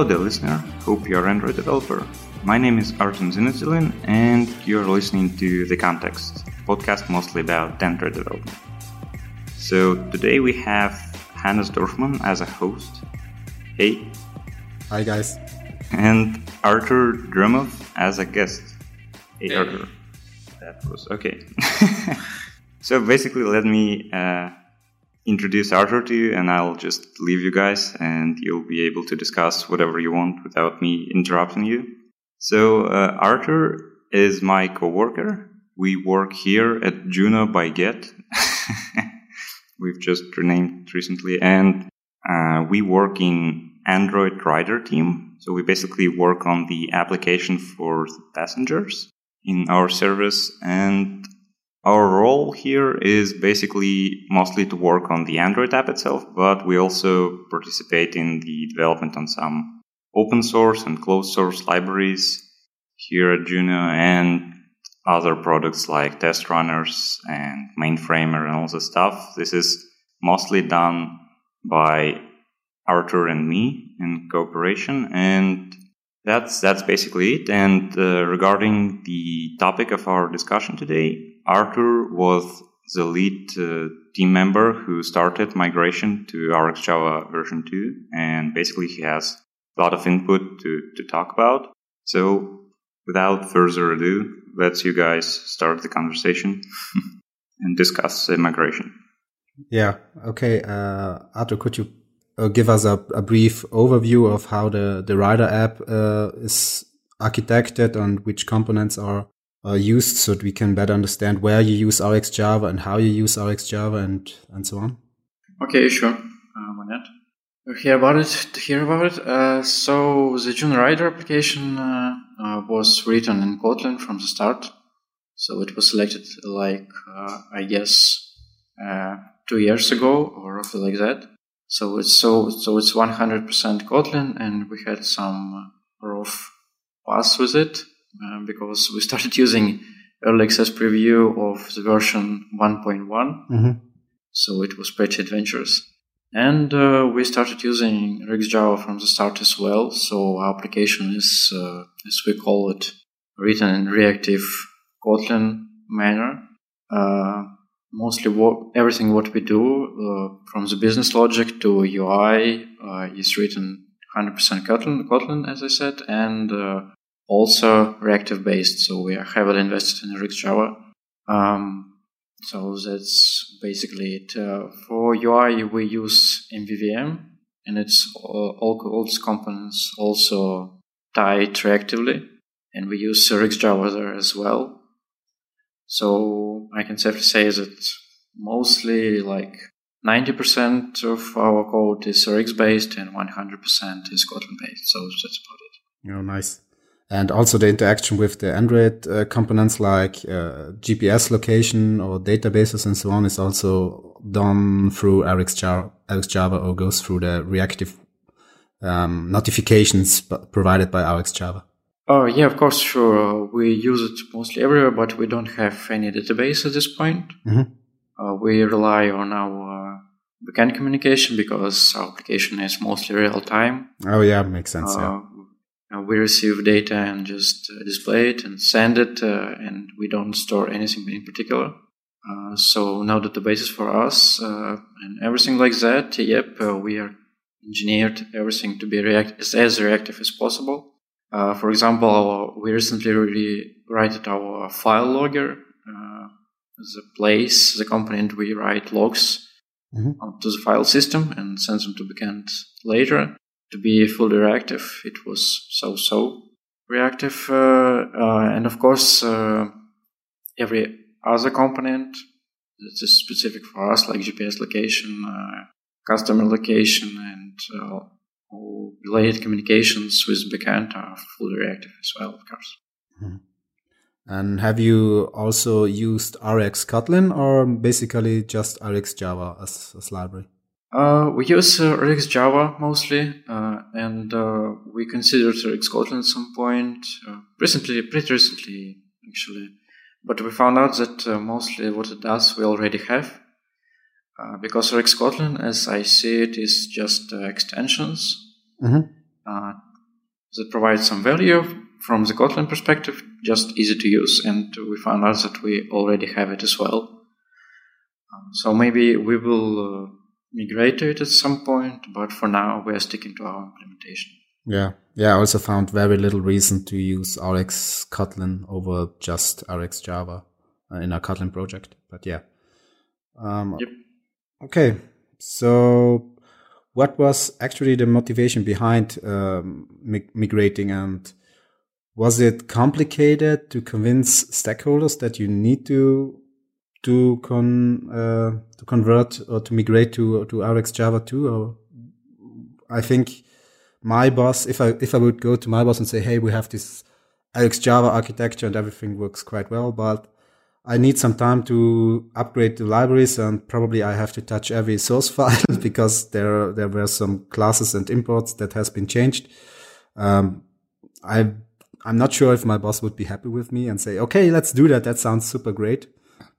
Hello there, listener. Hope you're an Android developer. My name is Artem Zinnatullin, and you're listening to The Context, podcast mostly about Android development. So today we have Hannes Dorfmann as a host. Hey. Hi, guys. And Arthur Dryomov as a guest. Hey, Hey. Artur. That was okay. so basically, let me uh, introduce Arthur to you, and I'll just leave you guys, and you'll be able to discuss whatever you want without me interrupting you. So, uh, Arthur is my coworker. We work here at Juno by Gett. We've just renamed recently, and uh, we work in Android Rider team. So we basically work on the application for the passengers in our service, and our role here is basically mostly to work on the Android app itself, but we also participate in the development on some open source and closed source libraries here at Juno and other products like test runners and mainframer and all the stuff. This is mostly done by Arthur and me in cooperation and that's that's basically it. And uh, regarding the topic of our discussion today, Arthur was the lead uh, team member who started migration to RxJava version 2, and basically he has a lot of input to, to talk about. So, without further ado, let's you guys start the conversation and discuss the migration. Yeah. Okay. Uh, Arthur, could you uh, give us a, a brief overview of how the, the Rider app uh, is architected and which components are, are used so that we can better understand where you use RxJava and how you use RxJava and, and so on? Okay, sure. Uh, why not? Hear about it, hear about it. Uh, so the Juno Rider application uh, uh, was written in Kotlin from the start. So it was selected like uh, I guess uh, two years ago or roughly like that. So it's so so it's 100% Kotlin, and we had some rough pass with it uh, because we started using early access preview of the version 1.1 Mm-hmm. so it was pretty adventurous. And uh, we started using RxJava from the start as well. So our application is, uh, as we call it, written in reactive Kotlin manner. Uh, mostly what, everything what we do, uh, from the business logic to UI, uh, is written 100% Kotlin, Kotlin, as I said, and uh, also reactive based. So we are heavily invested in RxJava. Um, so that's basically it. Uh, for UI, we use MVVM, and it's all, all, its components also tied reactively, and we use RxJava there as well. So I can safely say that mostly like 90% of our code is Rx based and 100% is Kotlin based. So that's about it. Oh, nice. And also the interaction with the Android uh, components like uh, GPS location or databases and so on is also done through RxJava, RxJava or goes through the reactive um, notifications provided by RxJava. Oh, yeah, of course, sure. We use it mostly everywhere, but we don't have any database at this point. Mhm. Uh, we rely on our uh, backend communication because our application is mostly real time. Oh yeah, makes sense. yeah. Uh, we receive data and just uh, display it and send it, uh, and we don't store anything in particular. Uh, so no databases for us uh, and everything like that. Yep, uh, we are engineered everything to be react- as, as reactive as possible. Uh, for example, our, we recently rewrote our file logger, uh, the place, the component we write logs Mhm. onto the file system and sends them to backend later to be fully reactive. It was so-so reactive, uh, uh, and of course, uh, every other component that is specific for us, like GPS location, customer location, and all related communications with backend are fully reactive as well, of course. And have you also used Rx Kotlin or basically just Rx Java as, as library? Uh, we use uh, Rx Java mostly, uh, and uh, we considered Rx Kotlin at some point uh, recently, pretty recently actually. But we found out that uh, mostly what it does we already have, uh, because Rx Kotlin, as I see it, is just uh, extensions, Mhm. uh, that provide some value from the Kotlin perspective, just easy to use. And we found out that we already have it as well. Um, so maybe we will migrate to it at some point, but for now we are sticking to our implementation. Yeah. Yeah. I also found very little reason to use RX Kotlin over just RX Java uh, in our Kotlin project. But yeah. Um, yep. Okay. So what was actually the motivation behind um, migrating and was it complicated to convince stakeholders that you need to to con uh, to convert or to migrate to to RX Java 2 or I think my boss if I if I would go to my boss and say hey we have this RX Java architecture and everything works quite well but I need some time to upgrade the libraries and probably I have to touch every source file because there there were some classes and imports that has been changed. Um, I I'm not sure if my boss would be happy with me and say, okay, let's do that. That sounds super great.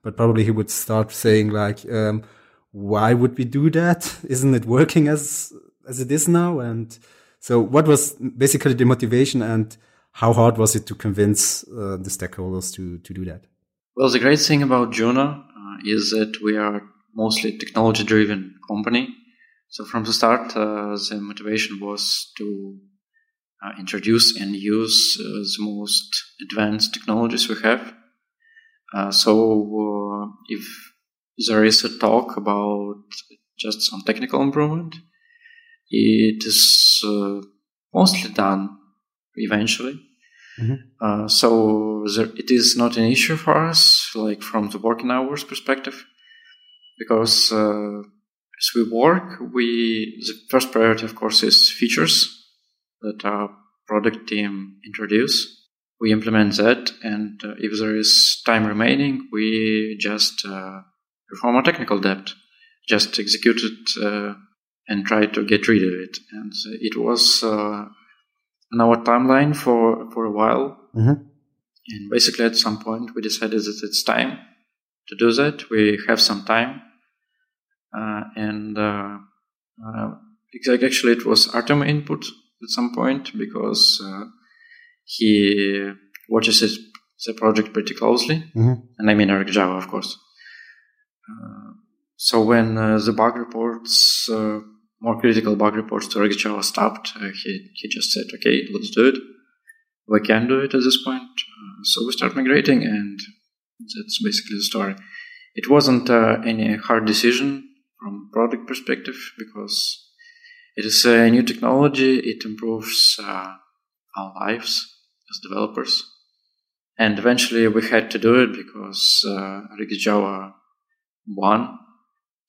But probably he would start saying like, um, why would we do that? Isn't it working as as it is now? And so, what was basically the motivation, and how hard was it to convince uh, the stakeholders to to do that? Well, the great thing about Juno uh, is that we are mostly technology driven company. So from the start, uh, the motivation was to uh, introduce and use uh, the most advanced technologies we have. Uh, so uh, if there is a talk about just some technical improvement, it is mostly done eventually Mm-hmm. Uh, so there, it is not an issue for us, like from the working hours perspective, because uh, as we work, we the first priority, of course, is features that our product team introduce. We implement that, and uh, if there is time remaining, we just uh, perform a technical debt, just execute it uh, and try to get rid of it. And it was uh, on our timeline for for a while. Mm-hmm. And basically, at some point, we decided that it's time to do that. We have some time, uh, and uh, uh, actually, it was Artem input at some point because uh, he watches it, the project pretty closely, mm-hmm. and I mean RxJava, of course. Uh, so when uh, the bug reports more critical bug reports to RxJava stopped, uh, he, he just said, okay, let's do it. We can do it at this point. Uh, so we start migrating, and that's basically the story. It wasn't uh, any hard decision from product perspective because it is a new technology. It improves uh, our lives as developers. And eventually we had to do it because uh, RxJava 1,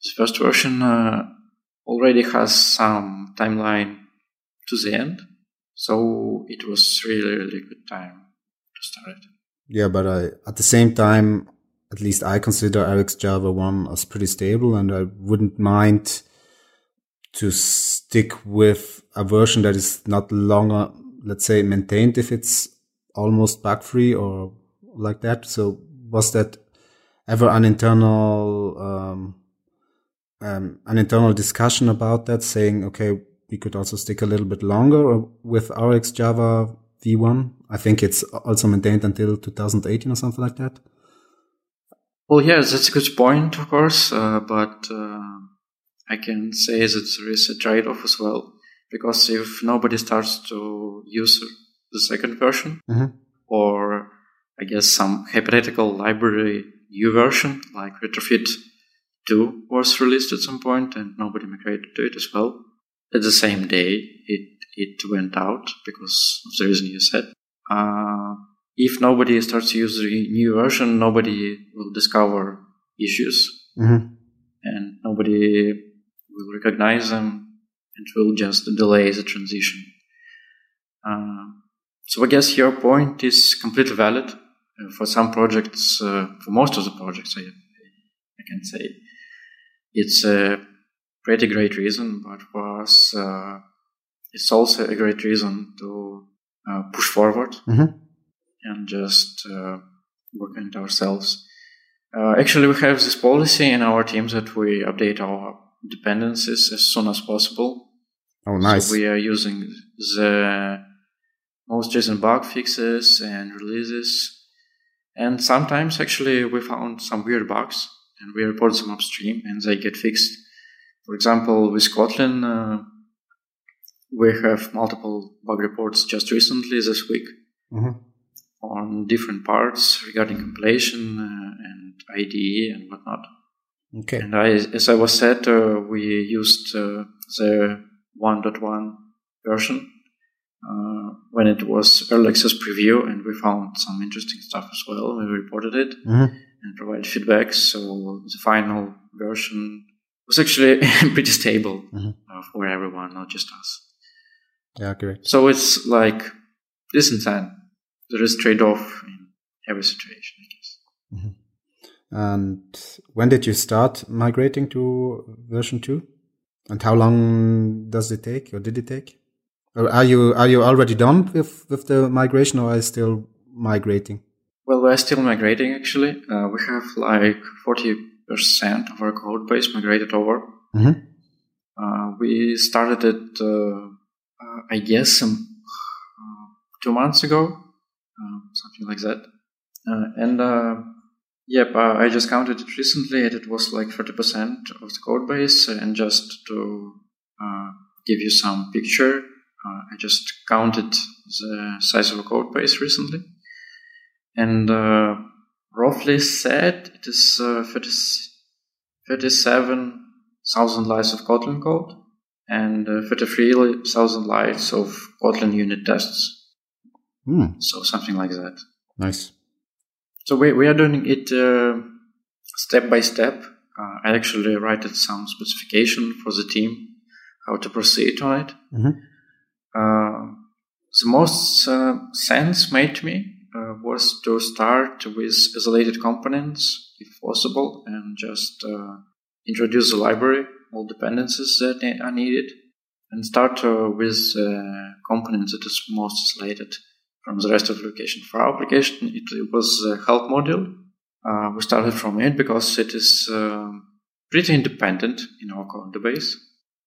the first version, uh, already has some timeline to the end. So it was really, really good time to start it. Yeah, but I, at the same time, at least I consider RX Java 1 as pretty stable and I wouldn't mind to stick with a version that is not longer, let's say, maintained if it's almost bug free or like that. So was that ever an internal, um, um, an internal discussion about that, saying, okay, we could also stick a little bit longer with RX Java V1. I think it's also maintained until 2018 or something like that. Well, yes, that's a good point, of course, uh, but uh, I can say that there is a trade off as well. Because if nobody starts to use the second version, mm-hmm. or I guess some hypothetical library new version like retrofit 2 was released at some point and nobody migrated to it as well. At the same day, it, it went out because of the reason you said. Uh, if nobody starts to use the new version, nobody will discover issues mm-hmm. and nobody will recognize them and will just delay the transition. Uh, so I guess your point is completely valid. Uh, for some projects, uh, for most of the projects, I, I can say, it's a pretty great reason, but for us, uh, it's also a great reason to uh, push forward mm-hmm. and just uh, work on it ourselves. Uh, actually, we have this policy in our teams that we update our dependencies as soon as possible. Oh, nice. So we are using the most JSON bug fixes and releases. And sometimes actually we found some weird bugs and we report them upstream and they get fixed. For example, with Kotlin, uh, we have multiple bug reports just recently this week Mhm. on different parts regarding compilation uh, and IDE and whatnot. Okay. And I, as I was said, uh, we used uh, the 1.1 version when it was early access preview, and we found some interesting stuff as well. We reported it Mhm. and provided feedback. So the final version was actually pretty stable Mhm. uh, for everyone, not just us. Yeah, great. So it's like this and that. There is trade-off in every situation, I guess. And when did you start migrating to version two? And how long does it take, or did it take? Are you are you already done with with the migration, or are you still migrating? Well, we're still migrating actually. Uh, we have like 40% of our code base migrated over. Mhm. Uh, we started it, uh, uh, I guess, um, uh, two months ago, uh, something like that. Uh, and uh, yep, uh, I just counted it recently, and it was like 30% of the code base. And just to uh, give you some picture, uh, I just counted the size of a code base recently and uh, roughly said it is uh, 30 37,000 lines of Kotlin code and uh, 33,000 lines of Kotlin unit tests. Hmm, So something like that. nice. So we, we are doing it uh, step by step. Uh, I actually write some specification for the team how to proceed on it. Mhm. Uh, the most uh, sense made to me uh, was to start with isolated components, if possible, and just uh, introduce the library, all dependencies that are needed, and start uh, with uh, components that is most isolated from the rest of the application. For our application, it, was a help module. Uh, we started from it because it is um pretty independent in our code base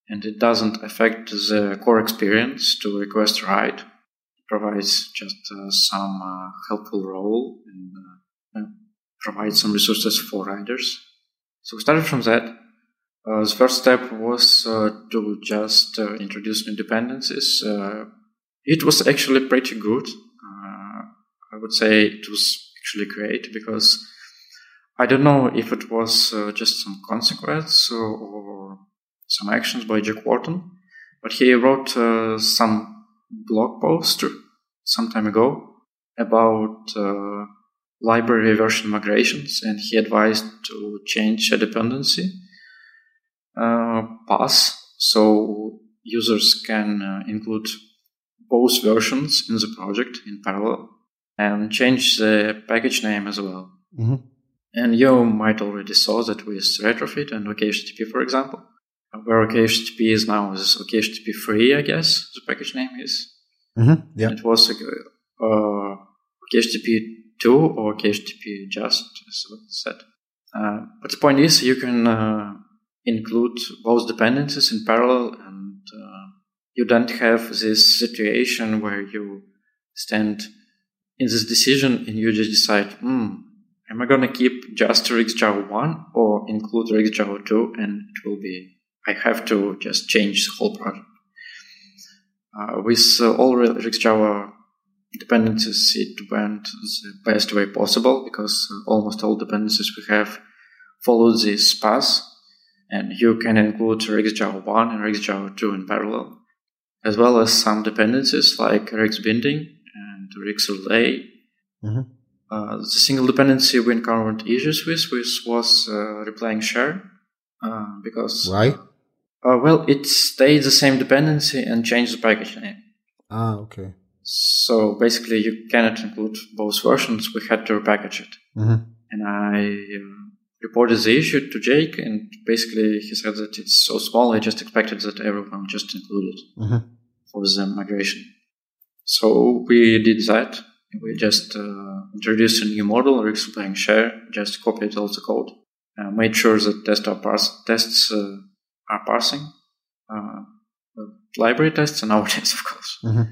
and it doesn't affect the core experience to request write. It provides just uh, some uh, helpful role and uh, uh, provides some resources for writers. So we started from that. Uh, the first step was uh, to just uh, introduce new dependencies. It was actually pretty good. I would say it was actually great because I don't know if it was just some consequence or some actions by Jake Wharton, but he wrote uh, some blog post some time ago about uh, library version migrations, and he advised to change a dependency uh, path so users can uh, include both versions in the project in parallel and change the package name as well. Mhm. And you might already saw that with retrofit and OKHTTP, for example, where OKHTTP is now is OKHTTP 3, I guess the package name is. Mhm. Yeah. It was uh, OKHTTP 2 or OKHTTP just, as what it said. Uh, but the point is, you can uh, include both dependencies in parallel, and uh, you don't have this situation where you stand in this decision and you just decide, hmm, am I going to keep just RxJava 1 or include RxJava 2? And it will be, I have to just change the whole project. Uh, with uh, all RxJava dependencies, it went the best way possible because uh, almost all dependencies we have follow this path, and you can include RxJava 1 and RxJava 2 in parallel, as well as some dependencies like RxBinding and RxRelay. Mhm. Uh, the single dependency we encountered issues with, with was uh, ReplayingShare, uh, because Why? Uh, well, it stayed the same dependency and changed the package name. Ah, okay. So basically, you cannot include both versions. We had to repackage it. Mhm. And I uh, reported the issue to Jake, and basically he said that it's so small. I just expected that everyone just included it Mhm. for the migration. So we did that. We just uh, introduced a new model, RxReplayingShare, just copied all the code, uh, made sure that test are pars- tests uh, are parsing, uh, library tests and our tests, of course. Mm-hmm.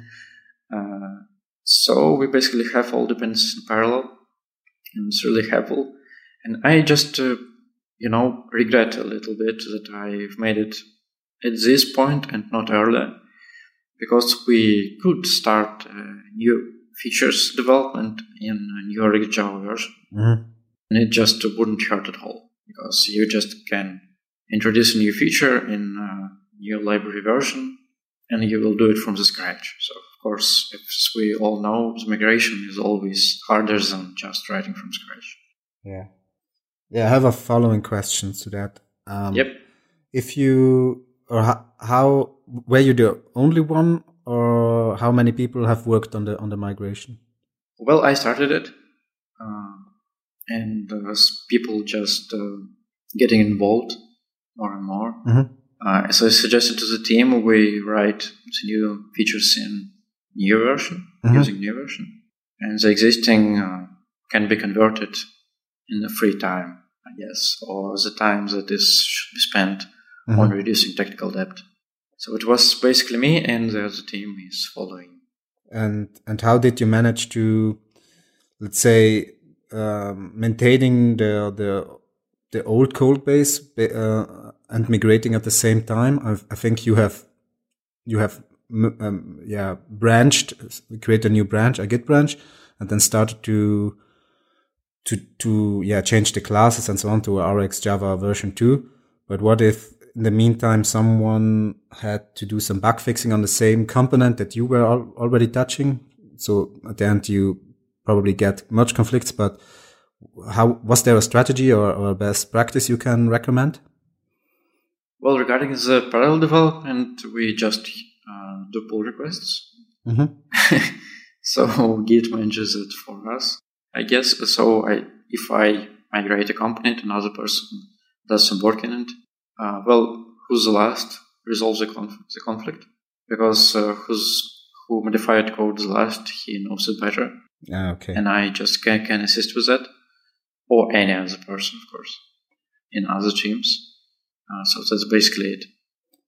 Uh, so we basically have all dependencies in parallel, and it's really helpful. And I just, uh, you know, regret a little bit that I've made it at this point and not earlier, because we could start uh, new features development in a new RxJava version, mm-hmm. and it just wouldn't hurt at all because you just can introduce a new feature in a new library version, and you will do it from the scratch. So of course, as we all know, migration is always harder than just writing from scratch. Yeah. Yeah, I have a following question to that. Um, yep. If you, or how, how, were you the only one, or how many people have worked on the on the migration? Well, I started it, uh, and as people just uh, getting involved more and more. Mm-hmm. Uh, as I suggested to the team, we write the new features in new version, mm-hmm. using new version. And the existing uh, can be converted in the free time, I guess, or the time that is should be spent mm-hmm. on reducing technical debt. So it was basically me, and the other team is following. And and how did you manage to, let's say, um, maintaining the the the old code base uh, and migrating at the same time? I've, I think you have you have um, yeah branched create a new branch a git branch and then started to to to yeah change the classes and so on to rx java version 2 but what if in the meantime someone had to do some bug fixing on the same component that you were al already touching so at the end you probably get much conflicts but how was there a strategy or, or best practice you can recommend well regarding the parallel development we just uh, the pull requests. Mm-hmm. so Git manages it for us, I guess. So I, if I migrate a component, another person does some work in it. Uh, well, who's the last resolves the, conf- the conflict because uh, who's who modified code the last, he knows it better. Ah, okay. And I just can, can assist with that, or any other person, of course, in other teams. Uh, so that's basically it.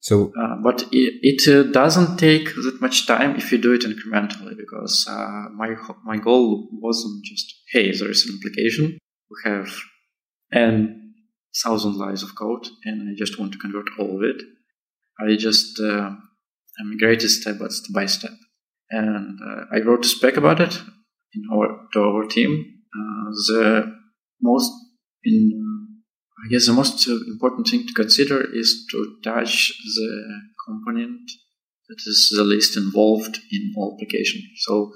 So, uh, but it, it uh, doesn't take that much time if you do it incrementally because uh, my my goal wasn't just hey there is an application we have n thousand lines of code and I just want to convert all of it. I just uh, migrated step by step by step, and uh, I wrote a spec about it in our to our team. Uh, the most in I guess the most important thing to consider is to touch the component that is the least involved in all application. So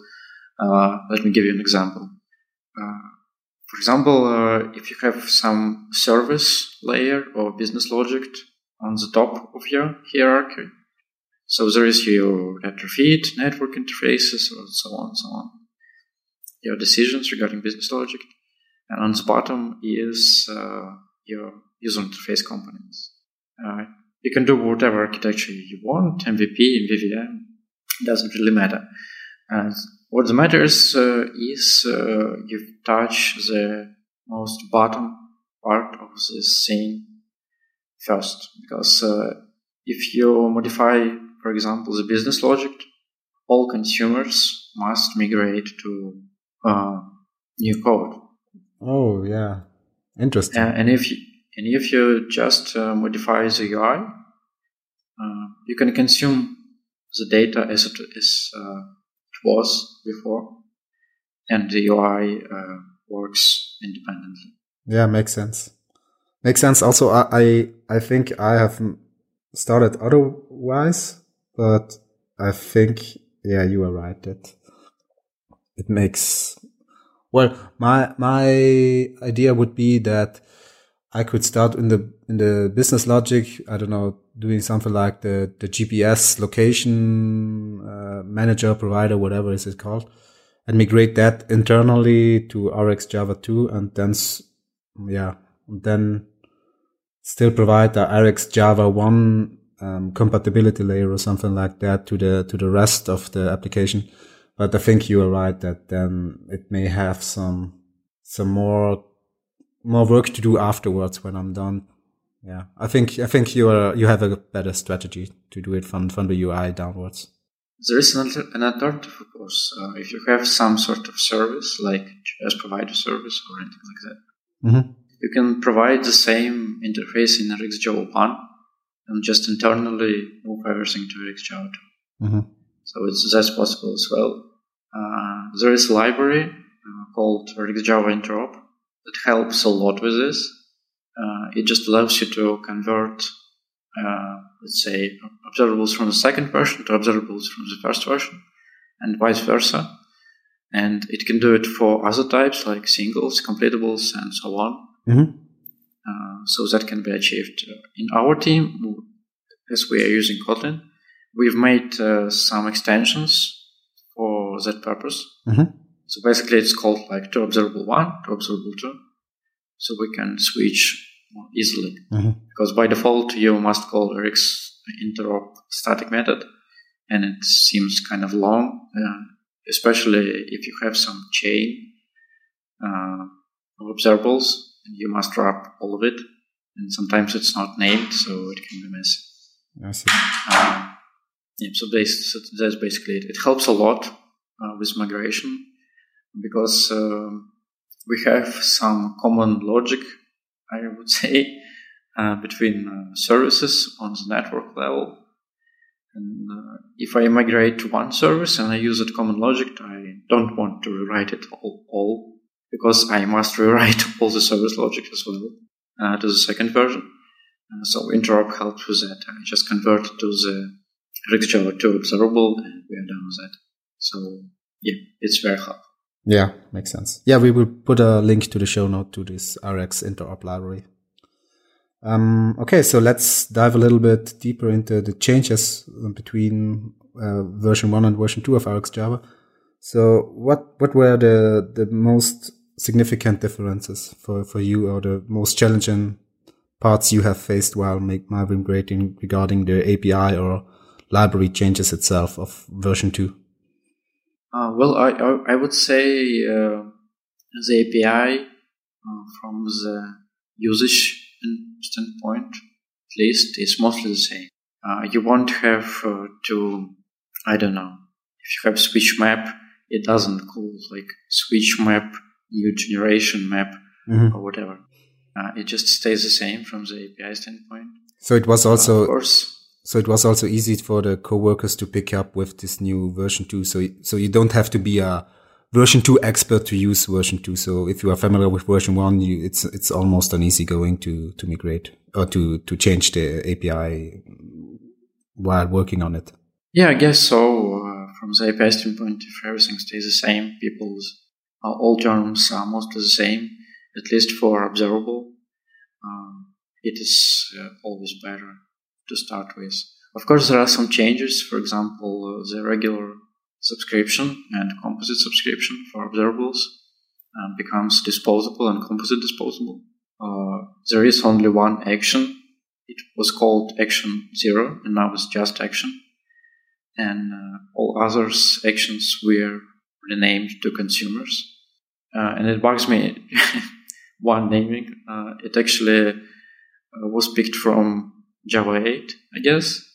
uh, let me give you an example. Uh, for example, uh, if you have some service layer or business logic on the top of your hierarchy, so there is your retrofit, network interfaces, and so on, and so on. Your decisions regarding business logic, and on the bottom is uh, your user interface components. Uh, you can do whatever architecture you want, MVP, MVVM, doesn't really matter. Uh, what matters uh, is uh, you touch the most bottom part of this thing first, because uh, if you modify, for example, the business logic, all consumers must migrate to uh, new code. Oh yeah, Interesting. Uh, and if you, and if you just uh, modify the UI, uh, you can consume the data as it is uh, it was before, and the UI uh, works independently. Yeah, makes sense. Makes sense. Also, I I, I think I have started otherwise, but I think yeah, you are right that it makes well, my my idea would be that I could start in the in the business logic. I don't know, doing something like the the GPS location uh, manager provider, whatever is it called, and migrate that internally to RX Java 2, and then yeah, then still provide the RX Java 1 um, compatibility layer or something like that to the to the rest of the application but I think you are right that then it may have some some more more work to do afterwards when I'm done. Yeah, I think I think you are you have a better strategy to do it from from the UI downwards. There is an, an alternative, of course. Uh, if you have some sort of service, like GPS provider service or anything like that, mm-hmm. you can provide the same interface in RxJava 1 and just internally move everything to RxJava 2. Mm-hmm. So it's that's possible as well. Uh, there is a library uh, called RxJava Interop that helps a lot with this. Uh, it just allows you to convert uh, let's say, observables from the second version to observables from the first version, and vice versa. And it can do it for other types like singles, completables, and so on. Mm-hmm. Uh, so that can be achieved. In our team, as we are using Kotlin, we've made uh, some extensions for that purpose. Mm-hmm. So basically, it's called like to observable one to observable two. So we can switch more easily. Mm-hmm. Because by default, you must call Rx interop static method, and it seems kind of long, uh, especially if you have some chain uh, of observables, and you must wrap all of it. And sometimes it's not named, so it can be messy. I see. Uh, yeah, so, so that's basically it. It helps a lot uh, with migration because um, we have some common logic I would say, uh, between uh, services on the network level. And uh, if I migrate to one service and I use that common logic, I don't want to rewrite it all, all because I must rewrite all the service logic as well uh, to the second version. Uh, so interop helps with that. I just convert to the RxJava 2 observable and we are done with that. So yeah, it's very helpful. Yeah, makes sense. Yeah, we will put a link to the show note to this RX interop library. Um, okay, so let's dive a little bit deeper into the changes between uh, version one and version two of RxJava. So, what what were the the most significant differences for for you, or the most challenging parts you have faced while migrating regarding the API or library changes itself of version two? Uh, well, I, I, I would say uh, the API uh, from the usage standpoint, at least, is mostly the same. Uh, you won't have uh, to, I don't know, if you have switch map, it doesn't call like switch map, new generation map, mm-hmm. or whatever. Uh, it just stays the same from the API standpoint. So it was also, of course, so it was also easy for the coworkers to pick up with this new version two. So, so you don't have to be a version two expert to use version two. So if you are familiar with version one, you, it's, it's almost an easy going to, to migrate or to, to change the API while working on it. Yeah, I guess so. Uh, from the API standpoint, if everything stays the same, people's uh, all terms are mostly the same, at least for observable. Um, it is uh, always better to start with. Of course, there are some changes. For example, uh, the regular subscription and composite subscription for observables uh, becomes disposable and composite disposable. Uh, there is only one action. It was called action zero, and now it's just action. And uh, all others actions were renamed to consumers. Uh, and it bugs me one naming. Uh, it actually was picked from Java 8, I guess.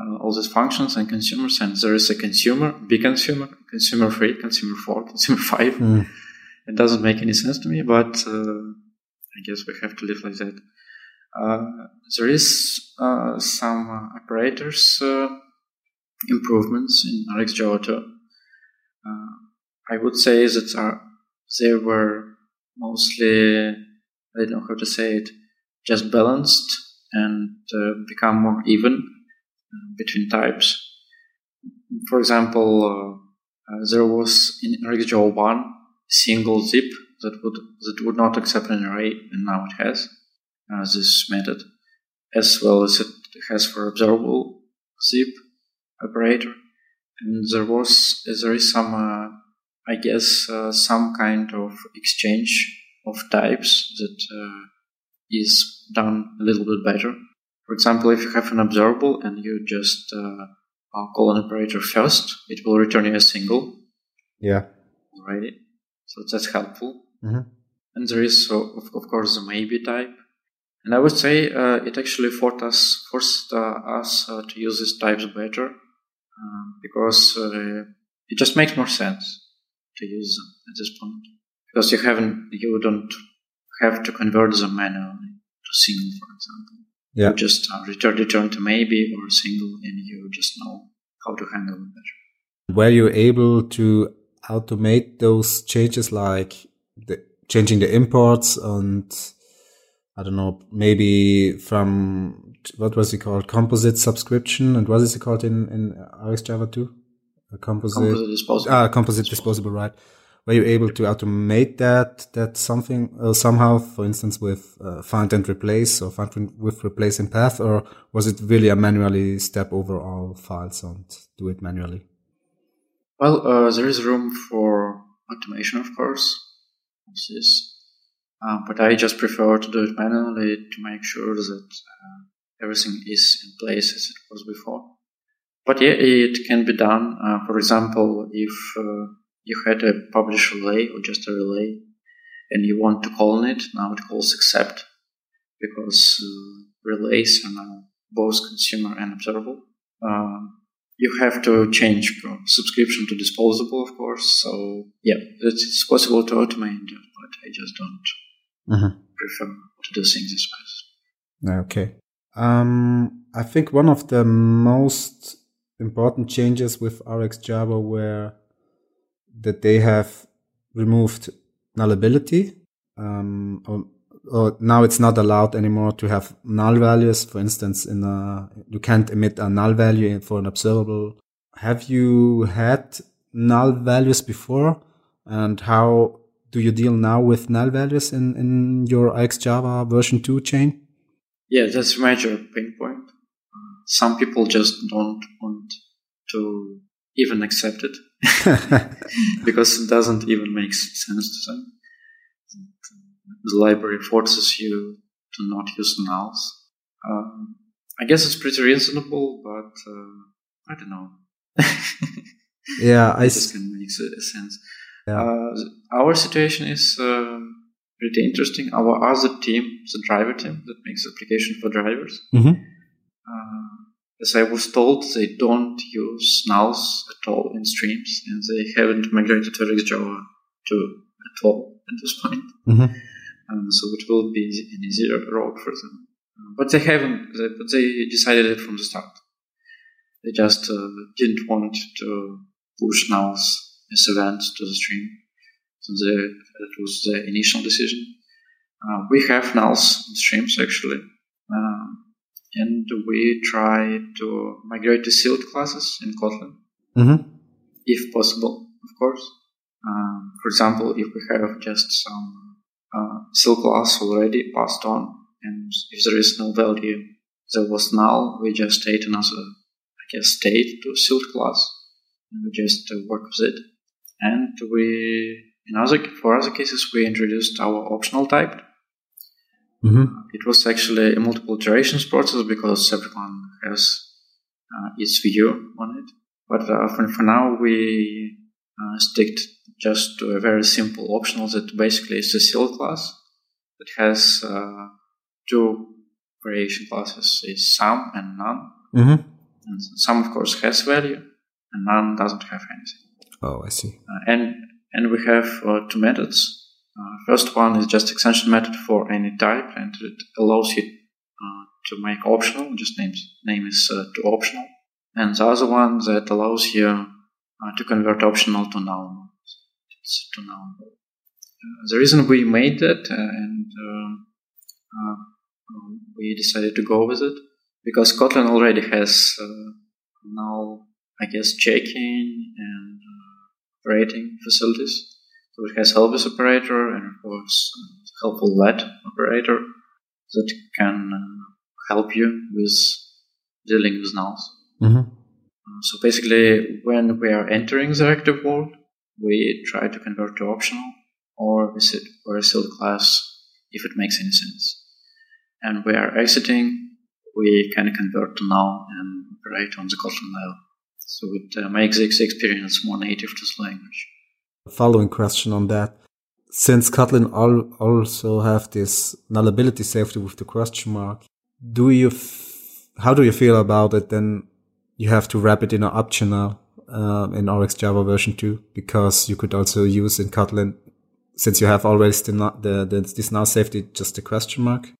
Uh, all these functions and consumers, and there is a consumer, BiConsumer, consumer 3, consumer 4, consumer 5. Mm. It doesn't make any sense to me, but uh, I guess we have to live like that. Uh, there is uh, some uh, operators uh, improvements in RxJava 2. I would say that they were mostly, I don't know how to say it, just balanced and uh, become more even uh, between types. For example, uh, there was in RxJava 1 single zip that would that would not accept an array, and now it has this method, as well as it has for observable zip operator. And there was there is some I guess uh, some kind of exchange of types that uh, is done a little bit better. For example, if you have an observable and you just uh, call an operator first, it will return you a single. Yeah. Already. So that's helpful. Mm-hmm. And there is, so of, of course, the maybe type. And I would say uh, it actually forced us, forced uh, us uh, to use these types better um, because uh, it just makes more sense to use them at this point because you haven't, you don't have to convert them manually to single, for example. Yeah. You just uh, return, return to maybe or single, and you just know how to handle it better. Were you able to automate those changes, like the, changing the imports and I don't know, maybe from what was it called, composite subscription, and what is it called in in RxJava two? A composite, Composite disposable. ah, composite disposable, right? Were you able to automate that that something uh, somehow, for instance, with uh, find and replace or find with replace in path, or was it really a manually step over all files and do it manually? Well, uh, there is room for automation, of course, this, uh, but I just prefer to do it manually to make sure that uh, everything is in place as it was before. But yeah, it can be done. Uh, for example, if you had a publish relay or just a relay, and you want to call on it, now it calls accept because uh, relays are now both consumer and observable. Um, you have to change from subscription to disposable, of course. So yeah, it's, possible to automate but I just don't Mm-hmm. prefer to do things this way. Okay. Um, I think one of the most important changes with RxJava were that they have removed nullability. Um, or, or now it's not allowed anymore to have null values. For instance, in a, you can't emit a null value for an observable. Have you had null values before? And how do you deal now with null values in, in your RxJava version 2 chain? Yeah, that's a major pain point. Some people just don't want to even accept it because it doesn't even make sense to them. The library forces you to not use nulls. Um, I guess it's pretty reasonable, but uh, I don't know. yeah, I it s- just can make sense. Yeah. Uh, our situation is um pretty interesting. Our other team, the driver team that makes application for drivers, Mhm. Uh, as I was told, they don't use nulls at all in streams, and they haven't migrated to RxJava to at all at this point. Mhm. Um, so it will be an easier road for them. Uh, but they haven't. They, but they decided it from the start. They just uh, didn't want to push nulls as events to the stream. So the, that was the initial decision. Uh, we have nulls in streams actually, um, and we try to migrate to sealed classes in Kotlin Mhm. if possible, of course. Um, for example, if we have just some uh, seal class already passed on, and if there is no value that was null, we just state another, I guess, state to sealed class, and we just uh, work with it. And we, in other for other cases, we introduced our optional type. Mhm. It was actually a multiple iterations process because everyone has uh, its view on it. But uh, for, for now, we uh, stick just to a very simple optional that basically is a seal class that has uh, two variation classes: is sum and none. Mhm. And sum, of course, has value, and none doesn't have anything. Oh, I see. Uh, and and we have uh, two methods. Uh, first one is just extension method for any type, and it allows you uh, to make optional. Just names name is uh, to optional, and the other one that allows you uh, to convert optional to null. It's to null. Uh, the reason we made that uh, and um, we decided to go with it because Kotlin already has null, I guess, checking and operating facilities. So it has Elvis operator and of course helpful let operator that can uh, help you with dealing with nulls. Mhm. Uh, so basically, when we are entering the active world, we try to convert to optional or is it or a sealed class if it makes any sense. And we are exiting, we can convert to null and operate on the Kotlin level. So it uh, makes the experience more native to the language. Following question on that. since Kotlin al- also have this nullability safety with the question mark, do you, f- how do you feel about it? Then you have to wrap it in an optional uh, in RxJava version 2 because you could also use in Kotlin since you have always the, the, the this null safety just a question mark.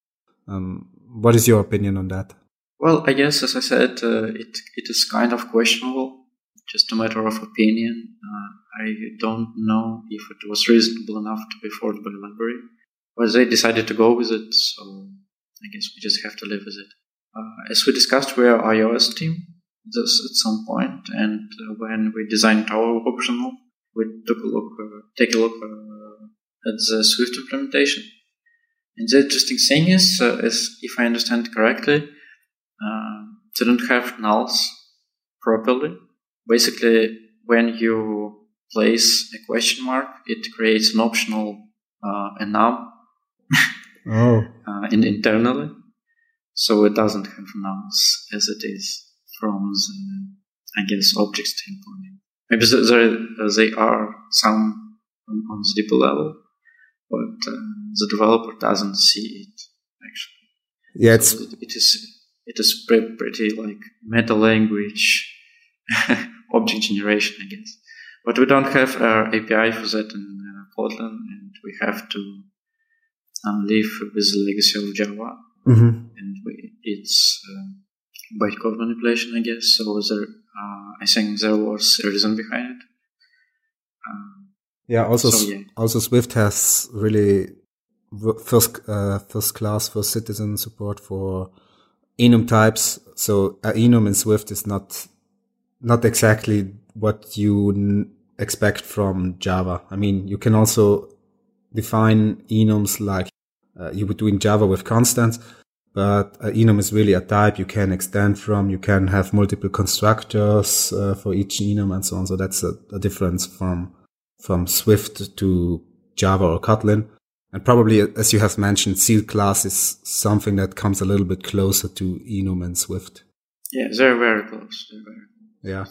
Um, what is your opinion on that? Well, I guess as I said, uh, it it is kind of questionable, just a matter of opinion. Uh, I don't know if it was reasonable enough to be forced by library, but they decided to go with it, so I guess we just have to live with it. Uh, as we discussed, we are iOS team this at some point, and uh, when we designed our optional, we took a look, uh, take a look uh, at the Swift implementation. And the interesting thing is, is if I understand correctly, they don't have nulls properly. Basically, when you place a question mark, it creates an optional uh, enum oh. uh, in, internally, so it doesn't have nulls as it is from the, I guess, object standpoint. Maybe there, they are some on, the deeper level, but uh, the developer doesn't see it actually. Yeah, it's so it, it is it is pretty, pretty like meta language object generation, I guess. But we don't have our API for that in uh, Kotlin, and we have to um, live with the legacy of Java. Mm-hmm. And we, it's uh, bytecode manipulation, I guess. So there, uh, I think there was a reason behind it. Um, yeah. Also, so, yeah. also Swift has really first uh, first class first citizen support for enum types. So uh, enum in Swift is not not exactly what you n- expect from Java. I mean, you can also define enums like uh, you would do in Java with constants, but uh, enum is really a type you can extend from. You can have multiple constructors uh, for each enum and so on. So that's a, a difference from from Swift to Java or Kotlin. And probably, as you have mentioned, sealed class is something that comes a little bit closer to Enum and Swift. Yeah, they're very close. Very yeah.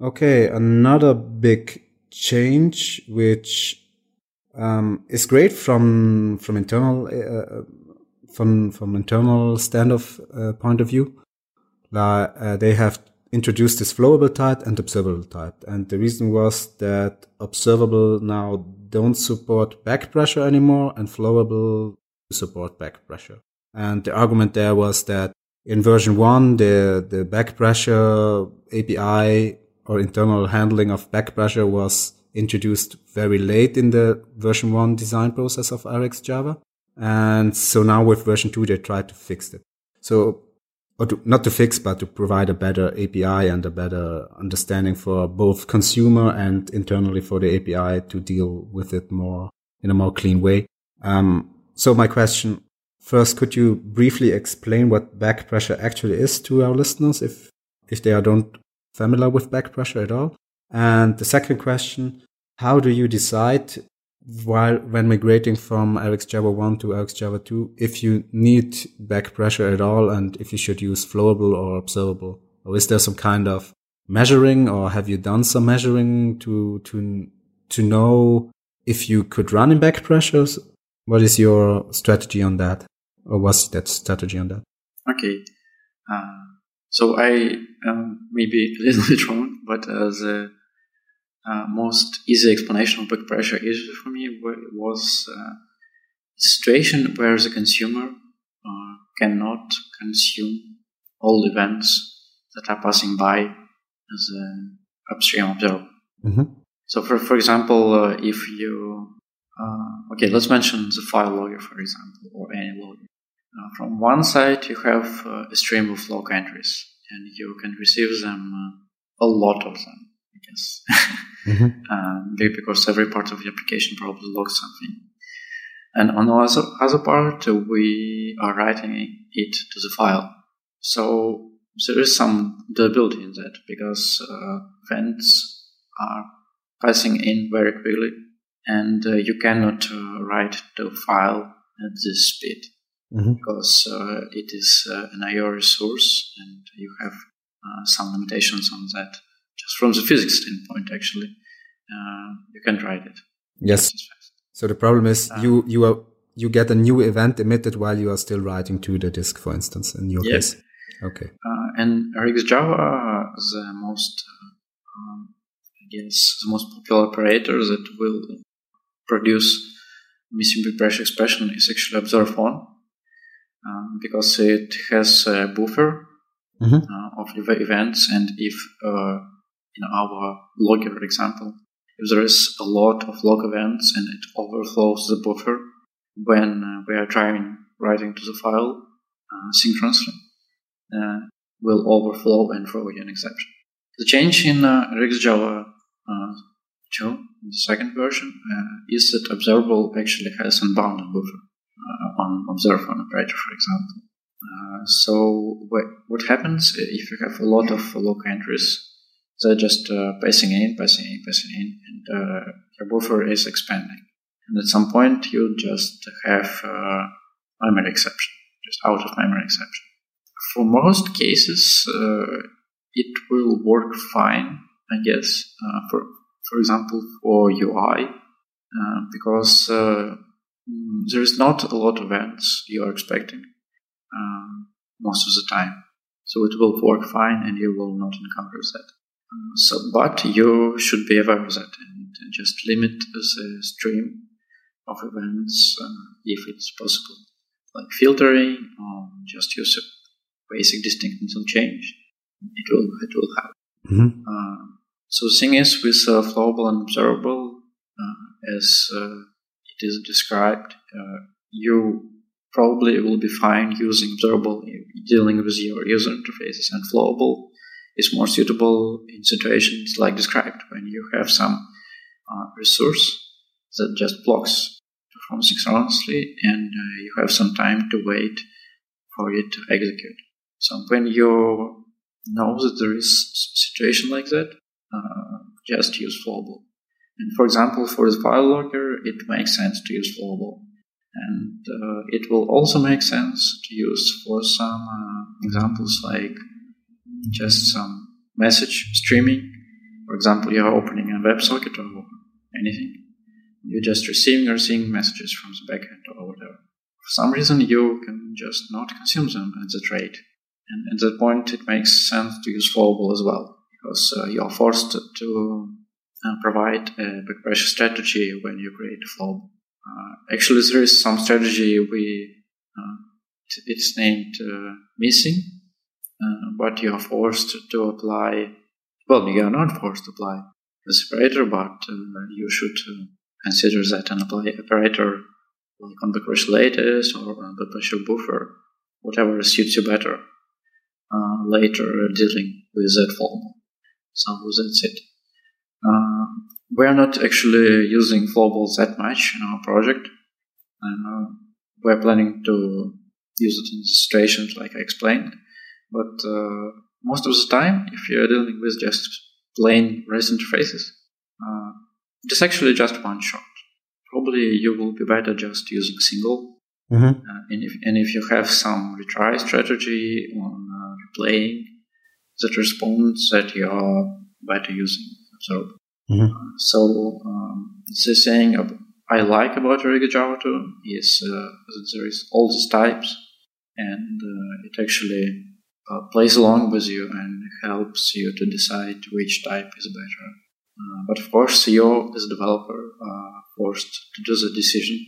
Okay, another big change, which um, is great from from internal uh, from from internal standoff uh, point of view. Uh, they have introduced this flowable type and observable type. And the reason was that observable now don't support back pressure anymore and flowable support back pressure. And the argument there was that in version one, the, the back pressure API or internal handling of back pressure was introduced very late in the version one design process of RxJava. And so now with version two, they tried to fix it. So or to, not to fix, but to provide a better API and a better understanding for both consumer and internally for the API to deal with it more in a more clean way. Um, so my question first, could you briefly explain what back pressure actually is to our listeners if, if they are don't familiar with back pressure at all? And the second question, how do you decide while when migrating from RxJava 1 to RxJava 2 if you need back pressure at all and if you should use flowable or observable? Or is there some kind of measuring or have you done some measuring to to to know if you could run in back pressures? What is your strategy on that or was that strategy on that okay uh, so i um, maybe a little bit wrong but uh, the uh, most easy explanation of back pressure issue for me was uh, a situation where the consumer uh, cannot consume all events that are passing by as an upstream observer. Mm-hmm. So, for for example, uh, if you uh, okay, let's mention the file logger, for example, or any logger. Uh, from one side, you have a stream of log entries, and you can receive them a lot of them I guess. mm-hmm. um, because every part of the application probably logs something. And on the other, other part, we are writing it to the file. So there is some durability in that because uh, events are passing in very quickly and uh, you cannot uh, write the file at this speed mm-hmm. because uh, it is uh, an IO resource and you have uh, some limitations on that just from the physics standpoint, actually, uh, you can write it. Yes. So the problem is you you are you get a new event emitted while you are still writing to the disk, for instance, in your yes. case. Okay. Uh, and RxJava is the most, uh, um, I guess, the most popular operator that will produce missing backpressure exception is actually observe on um, because it has a buffer mm-hmm. uh, of events, and if uh, in our logger example, if there is a lot of log events and it overflows the buffer when uh, we are trying writing to the file uh, synchronously, uh, will overflow and throw you an exception. The change in uh, RxJava uh, 2, the second version, uh, is that observable actually has an unbounded buffer uh, on observe on operator, for example. so what, what happens if you have a lot of log entries they're just uh, passing in, passing in, passing in, and uh, your buffer is expanding. And at some point, you just have uh, memory exception, just out of memory exception. For most cases, uh, it will work fine, I guess. Uh, for for example, for UI, uh, because there is not a lot of events you are expecting um, most of the time. So it will work fine, and you will not encounter that. So, but you should be aware of that and just limit the stream of events uh, if it's possible, like filtering or just use a basic distinctness on change. It will it will help. Mm-hmm. Uh, so the thing is with uh, flowable and observable, uh, as uh, it is described, uh, you probably will be fine using observable dealing with your user interfaces and flowable is more suitable in situations like described when you have some uh, resource that just blocks perform synchronously and uh, you have some time to wait for it to execute. So when you know that there is situation like that, uh, just use Flowable. And for example, for the file logger, it makes sense to use Flowable. And uh, it will also make sense to use for some uh, examples like just some message streaming. For example, you're opening a WebSocket or anything. You're just receiving or seeing messages from the backend or whatever. For some reason, you can just not consume them at that rate. And at that point, it makes sense to use Flowable as well, because uh, you're forced to provide a backpressure strategy when you create Flowable. Uh, actually, there is some strategy we uh, it's named uh, missing uh, but you are forced to apply. Well, you are not forced to apply the separator, but uh, you should uh, consider that an apply operator like on the crucial lattice or on the pressure buffer, whatever suits you better uh, later dealing with that form. So that's it. We're not actually using flowables that much in our project. Uh, we're planning to use it in situations like I explained. But uh, most of the time, if you're dealing with just plain REST interfaces, uh, it's actually just one shot. Probably you will be better just using single. Mm-hmm. Uh, and, if, and if you have some retry strategy on uh, replaying that response, that you are better using observe. Mm-hmm. Uh, so um, the saying I like about RxJava 2 is uh, that there is all these types, and it actually uh, plays along with you and helps you to decide which type is better. Uh, but of course, you as a developer are forced to do the decision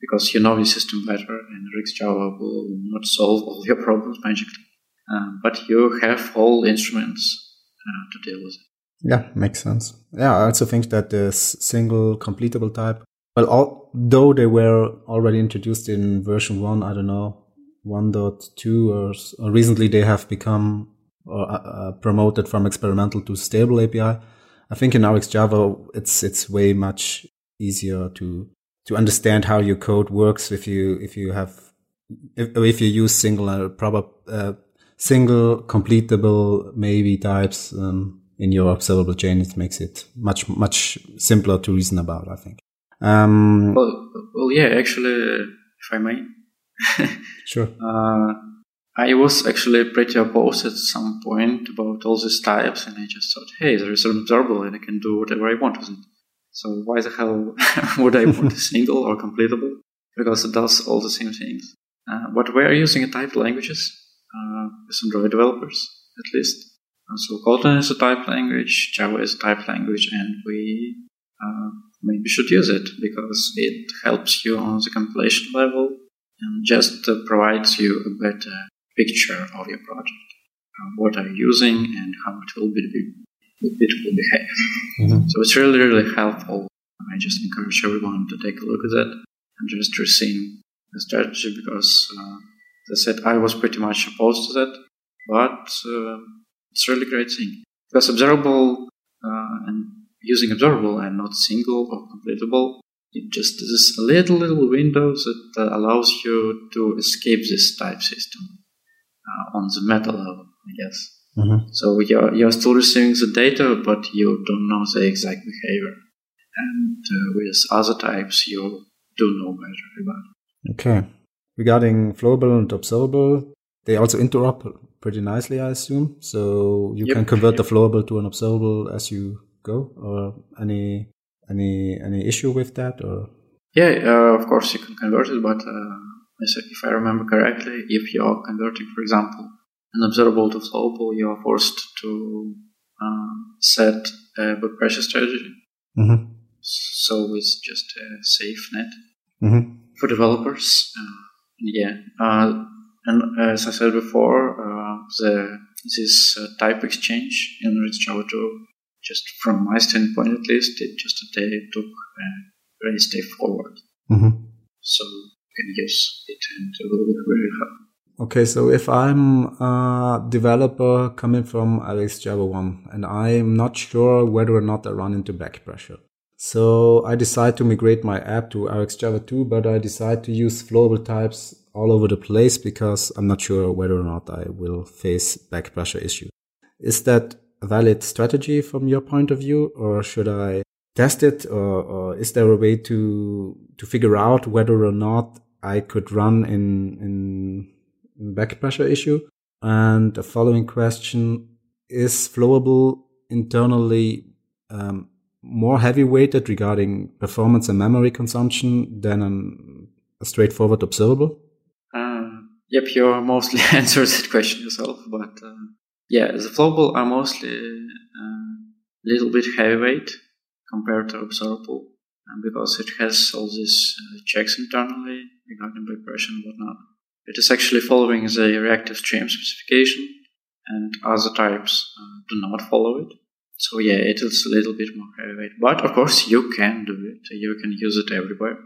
because you know your system better, and RxJava will not solve all your problems magically. Uh, but you have all instruments uh, to deal with it. Yeah, makes sense. Yeah, I also think that the single completable type, well, although they were already introduced in version one, I don't know, 1.2 or, or recently they have become or, uh, uh, promoted from experimental to stable API. I think in RxJava it's it's way much easier to to understand how your code works if you if you have if, if you use single uh, uh, single completable maybe types um, in your observable chain. It makes it much much simpler to reason about. I think. Um, well, well, yeah. Actually, if I may, sure. Uh, I was actually pretty opposed at some point about all these types, and I just thought, hey, there is an observable, and I can do whatever I want with it. So why the hell would I want a single or completable? Because it does all the same things. Uh, but we are using a type languages uh, as Android developers, at least. Uh, so Kotlin is a type language, Java is a type language, and we uh, maybe should use it because it helps you on the compilation level and just uh, provides you a better picture of your project. Uh, what are you using and how it will be it will behave. Mm-hmm. So it's really really helpful. I just encourage everyone to take a look at that and just rethink the strategy because, uh, as I said, I was pretty much opposed to that, but uh, it's a really great thing because observable uh, and using observable and not single or completable it just is a little little window that uh, allows you to escape this type system uh, on the meta level, I guess. Mm-hmm. So you're, you're still receiving the data, but you don't know the exact behavior. And uh, with other types, you do know better about it. Okay. Regarding flowable and observable, they also interop pretty nicely, I assume. So you yep. can convert yep. the flowable to an observable as you go, or any any any issue with that, or yeah, uh, of course you can convert it, but uh, if I remember correctly, if you're converting, for example, an observable to flowable, you are forced to uh, set a back pressure strategy. Mm-hmm. So it's just a safe net mm-hmm. for developers. Uh, yeah, uh, and as I said before, uh, the this uh, type exchange in RxJava 2 just from my standpoint at least, it just they took a very step forward. Mm-hmm. So you can use it and it will be very helpful. Okay, so if I'm a developer coming from RxJava 1 and I'm not sure whether or not I run into back pressure. So I decide to migrate my app to RxJava 2, but I decide to use flowable types all over the place because I'm not sure whether or not I will face back pressure issue. Is that a valid strategy from your point of view, or should I test it, or, or is there a way to to figure out whether or not I could run in in back pressure issue? And the following question is flowable internally um, more heavy weighted regarding performance and memory consumption than an, a straightforward observable? Yep, you mostly answered that question yourself, but uh, yeah, the flowable are mostly a uh, little bit heavyweight compared to observable and because it has all these uh, checks internally regarding pressure and whatnot. It is actually following the reactive stream specification, and other types uh, do not follow it. So yeah, it is a little bit more heavyweight. But of course, you can do it. You can use it everywhere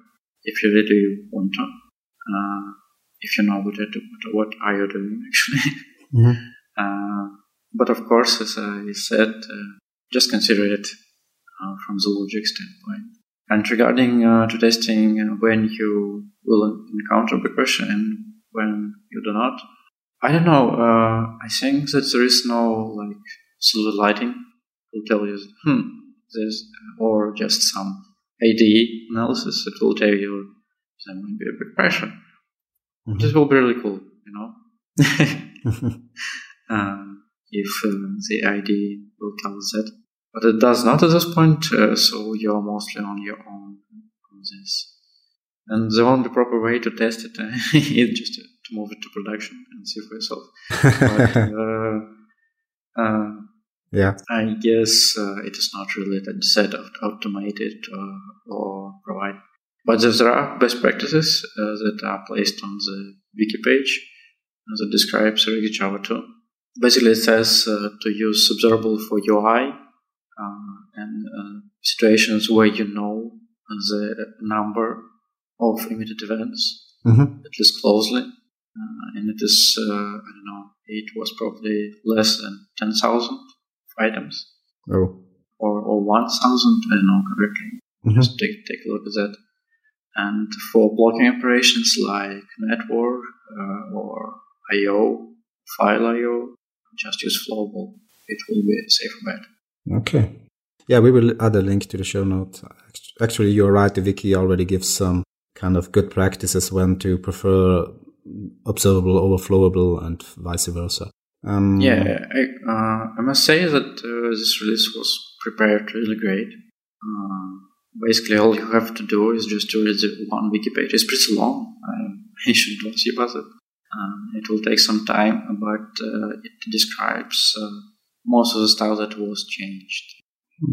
if you really want to. Uh, if you know what, it, what are you doing actually. Mm-hmm. Uh, but of course, as I said, uh, just consider it uh, from the logic standpoint. And regarding to testing when you will encounter regression and when you do not, I don't know. I think that there is no like silver lighting will tell you, hmm, there's, or just some IDE analysis that will tell you there might be a big pressure. Mm-hmm. This will be really cool, you know. um, if uh, the IDE will tell us that. But it does not at this point, uh, so you're mostly on your own on this. And the only proper way to test it uh, is just to, to, move it to production and see for yourself. but, uh, uh, yeah, I guess uh, it is not really that set of automated or provide. But there are best practices that are placed on the wiki page that describes RxJava 2 basically it says uh, to use observable for UI uh, and uh, situations where you know the number of emitted events mm-hmm. at least closely. and it is, I don't know, it was probably less than 10,000 items. Oh. Or, or 1,000, I don't know correctly. Mm-hmm. Just take, take a look at that. And for blocking operations like network uh, or I/O, file I/O, just use Flowable. It will be a safer bet. Okay. Yeah, we will add a link to the show note. Actually, you're right. The wiki already gives some kind of good practices when to prefer observable over flowable and vice versa. Um, yeah, I, uh, I, must say that uh, this release was prepared really great. Uh, basically all you have to do is just to read the one wiki page. It's pretty long. I should not see about it. Um, it will take some time, but uh, it describes uh, most of the stuff that was changed.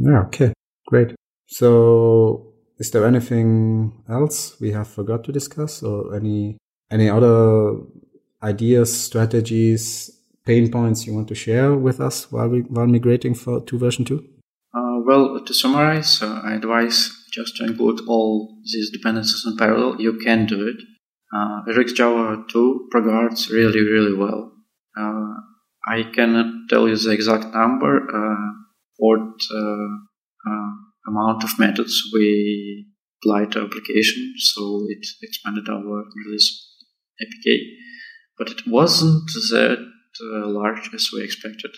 Yeah, okay, great. So, is there anything else we have forgot to discuss, or any any other ideas, strategies, pain points you want to share with us while we while migrating for to version two? Uh, well, to summarize, uh, I advise just to include all these dependencies in parallel. You can do it. Uh, RxJava 2 progrades really, really well. Uh, I cannot tell you the exact number uh, or uh, uh, amount of methods we applied to application, so it expanded our release APK, but it wasn't that uh, large as we expected.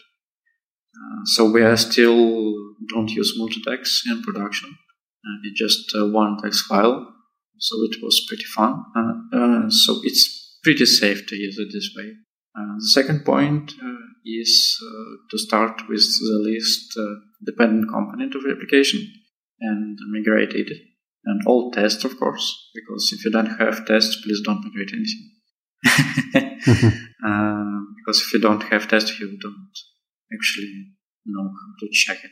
So we are still don't use multidex in production. it's just one dex file so it was pretty fun. Uh, uh, so it's pretty safe to use it this way. Uh, the second point is to start with the least dependent component of the application and migrate it. And all tests, of course, because if you don't have tests, please don't migrate anything. uh, because if you don't have tests, you don't actually know how to check it.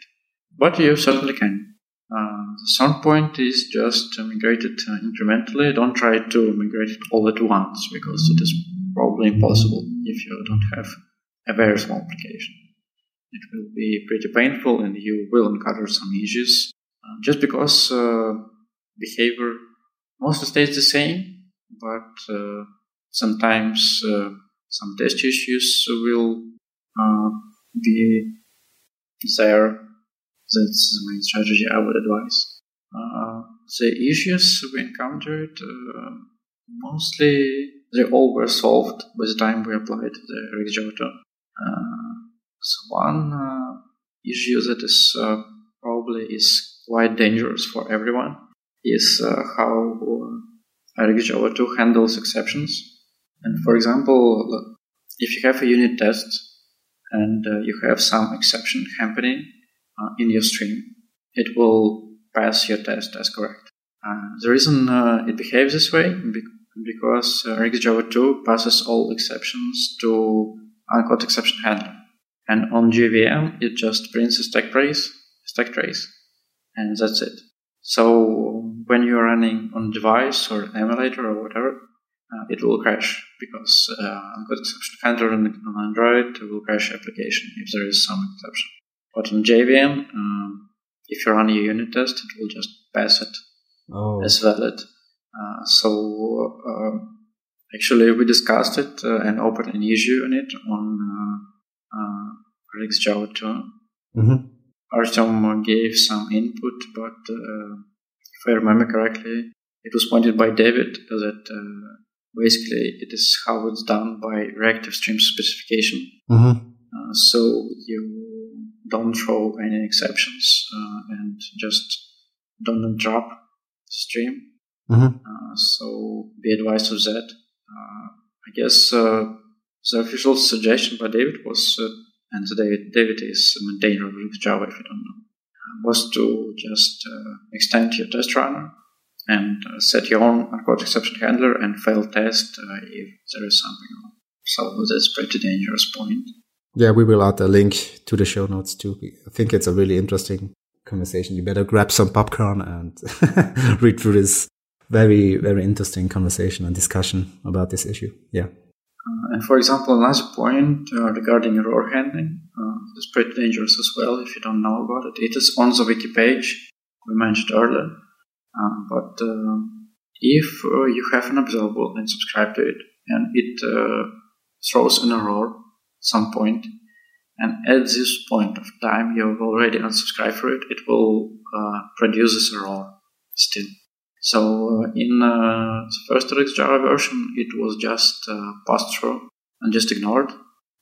But you certainly can. Uh, the sound point is just migrate it uh, incrementally. Don't try to migrate it all at once because it is probably impossible if you don't have a very small application. It will be pretty painful and you will encounter some issues uh, just because uh, behavior mostly stays the same, but uh, sometimes uh, some test issues will be there that's the main strategy I would advise. Uh, the issues we encountered uh, mostly they all were solved by the time we applied the RxJava. Uh, so one uh, issue that is uh, probably is quite dangerous for everyone is uh, how uh, 2 handles exceptions. And for example, if you have a unit test and uh, you have some exception happening, uh, in your stream, it will pass your test as correct. Uh, the reason uh, it behaves this way because uh, RxJava 2 passes all exceptions to uncaught exception handler. And on JVM, it just prints a stack trace, stack trace, and that's it. So when you're running on device or emulator or whatever, uh, it will crash because uh, uncaught exception handler on Android will crash application if there is some exception. But on JVM, um, if you run your unit test, it will just pass it oh. as valid. Uh, so uh, actually, we discussed it uh, and opened an issue on it on uh, uh, RxJava 2. Mm-hmm. Artem gave some input, but uh, if I remember correctly, it was pointed by David that uh, basically it is how it's done by reactive stream specification. Mm-hmm. Uh, so you don't throw any exceptions uh, and just don't drop stream. Mm-hmm. Uh, so be advised of that. Uh, I guess uh, the official suggestion by David was, uh, and David, David is a maintainer of Java if you don't know, was to just extend your test runner and set your own uncaught exception handler and fail test if there is something wrong. So that's pretty dangerous point. Yeah, we will add a link to the show notes too. I think it's a really interesting conversation. You better grab some popcorn and read through this very, very interesting conversation and discussion about this issue. Yeah. Uh, and for example, another point uh, regarding error handling uh, is pretty dangerous as well if you don't know about it. It is on the wiki page we mentioned earlier. Uh, but uh, if uh, you have an observable and subscribe to it and it throws an error some point, and at this point of time you've already unsubscribed for it, it will uh, produce this error still. So uh, in uh, the first RxJava version, it was just uh, passed through and just ignored,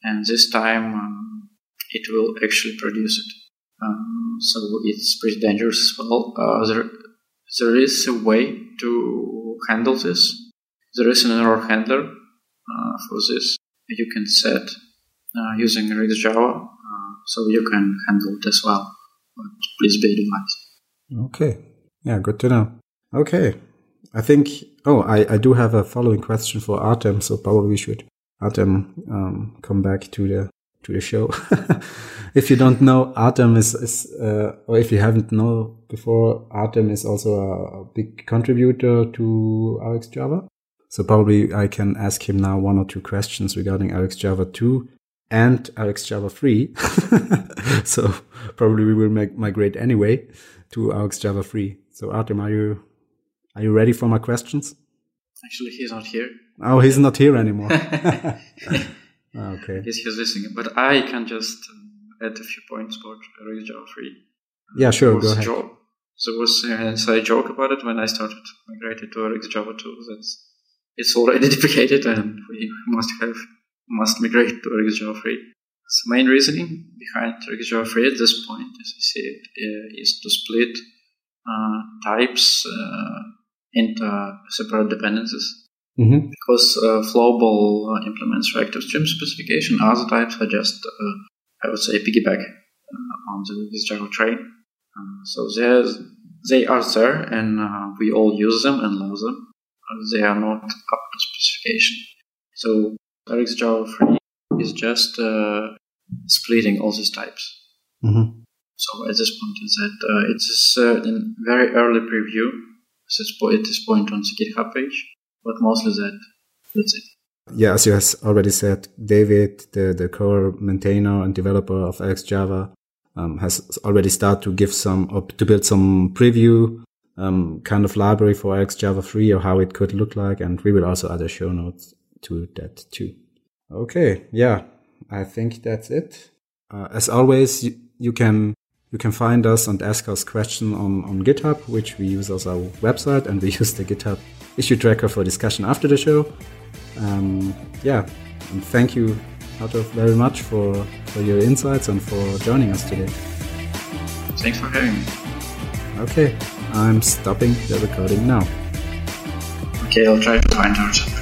and this time um, it will actually produce it. Um, so it's pretty dangerous as well. Uh, there, there is a way to handle this. There is an error handler uh, for this. You can set uh, using RxJava, uh, so you can handle it as well. But please be advised. Okay. Yeah, good to know. Okay. I think, oh, I, I do have a following question for Artem, so probably we should, Artem, um, come back to the, to the show. if you don't know, Artem is, is uh, or if you haven't know before, Artem is also a, a big contributor to RxJava. So probably I can ask him now one or two questions regarding RxJava 2 and RxJava 3. so probably we will make, migrate anyway to RxJava 3. So Artem, are you are you ready for my questions? Actually, he's not here. Oh, he's not here anymore. okay. Yes, he's listening. But I can just uh, add a few points about RxJava 3. Yeah, sure. Go ahead. Joke. So it was an inside joke about it when I started migrating to RxJava 2. That's it's already deprecated, and we must have must migrate to RxJava 3. So main reasoning behind RxJava 3 at this point, as I see it, uh, is to split uh, types uh, into separate dependencies. Mm-hmm. Because uh, Flowable uh, implements reactive stream specification, other types are just, uh, I would say, piggyback uh, on the RxJava train. so they are there, and we all use them and love them. they are not up to specification. So RxJava 3 is just splitting all these types. Mm-hmm. So at this point, is that uh, it is uh, in very early preview. So at this point on the GitHub page, but mostly that that's it. Yeah, as you has already said, David, the, the core maintainer and developer of RxJava, um, has already started to give some, to build some preview um, kind of library for RxJava 3 or how it could look like. And we will also add a show notes to that too. Okay. Yeah. I think that's it. Uh, as always, you, you can you can find us and ask us questions on, on GitHub, which we use as our website, and we use the GitHub issue tracker for discussion after the show. Um, yeah, and thank you, Artur, very much for, for your insights and for joining us today. Thanks for having me. Okay, I'm stopping the recording now. Okay, I'll try to find out.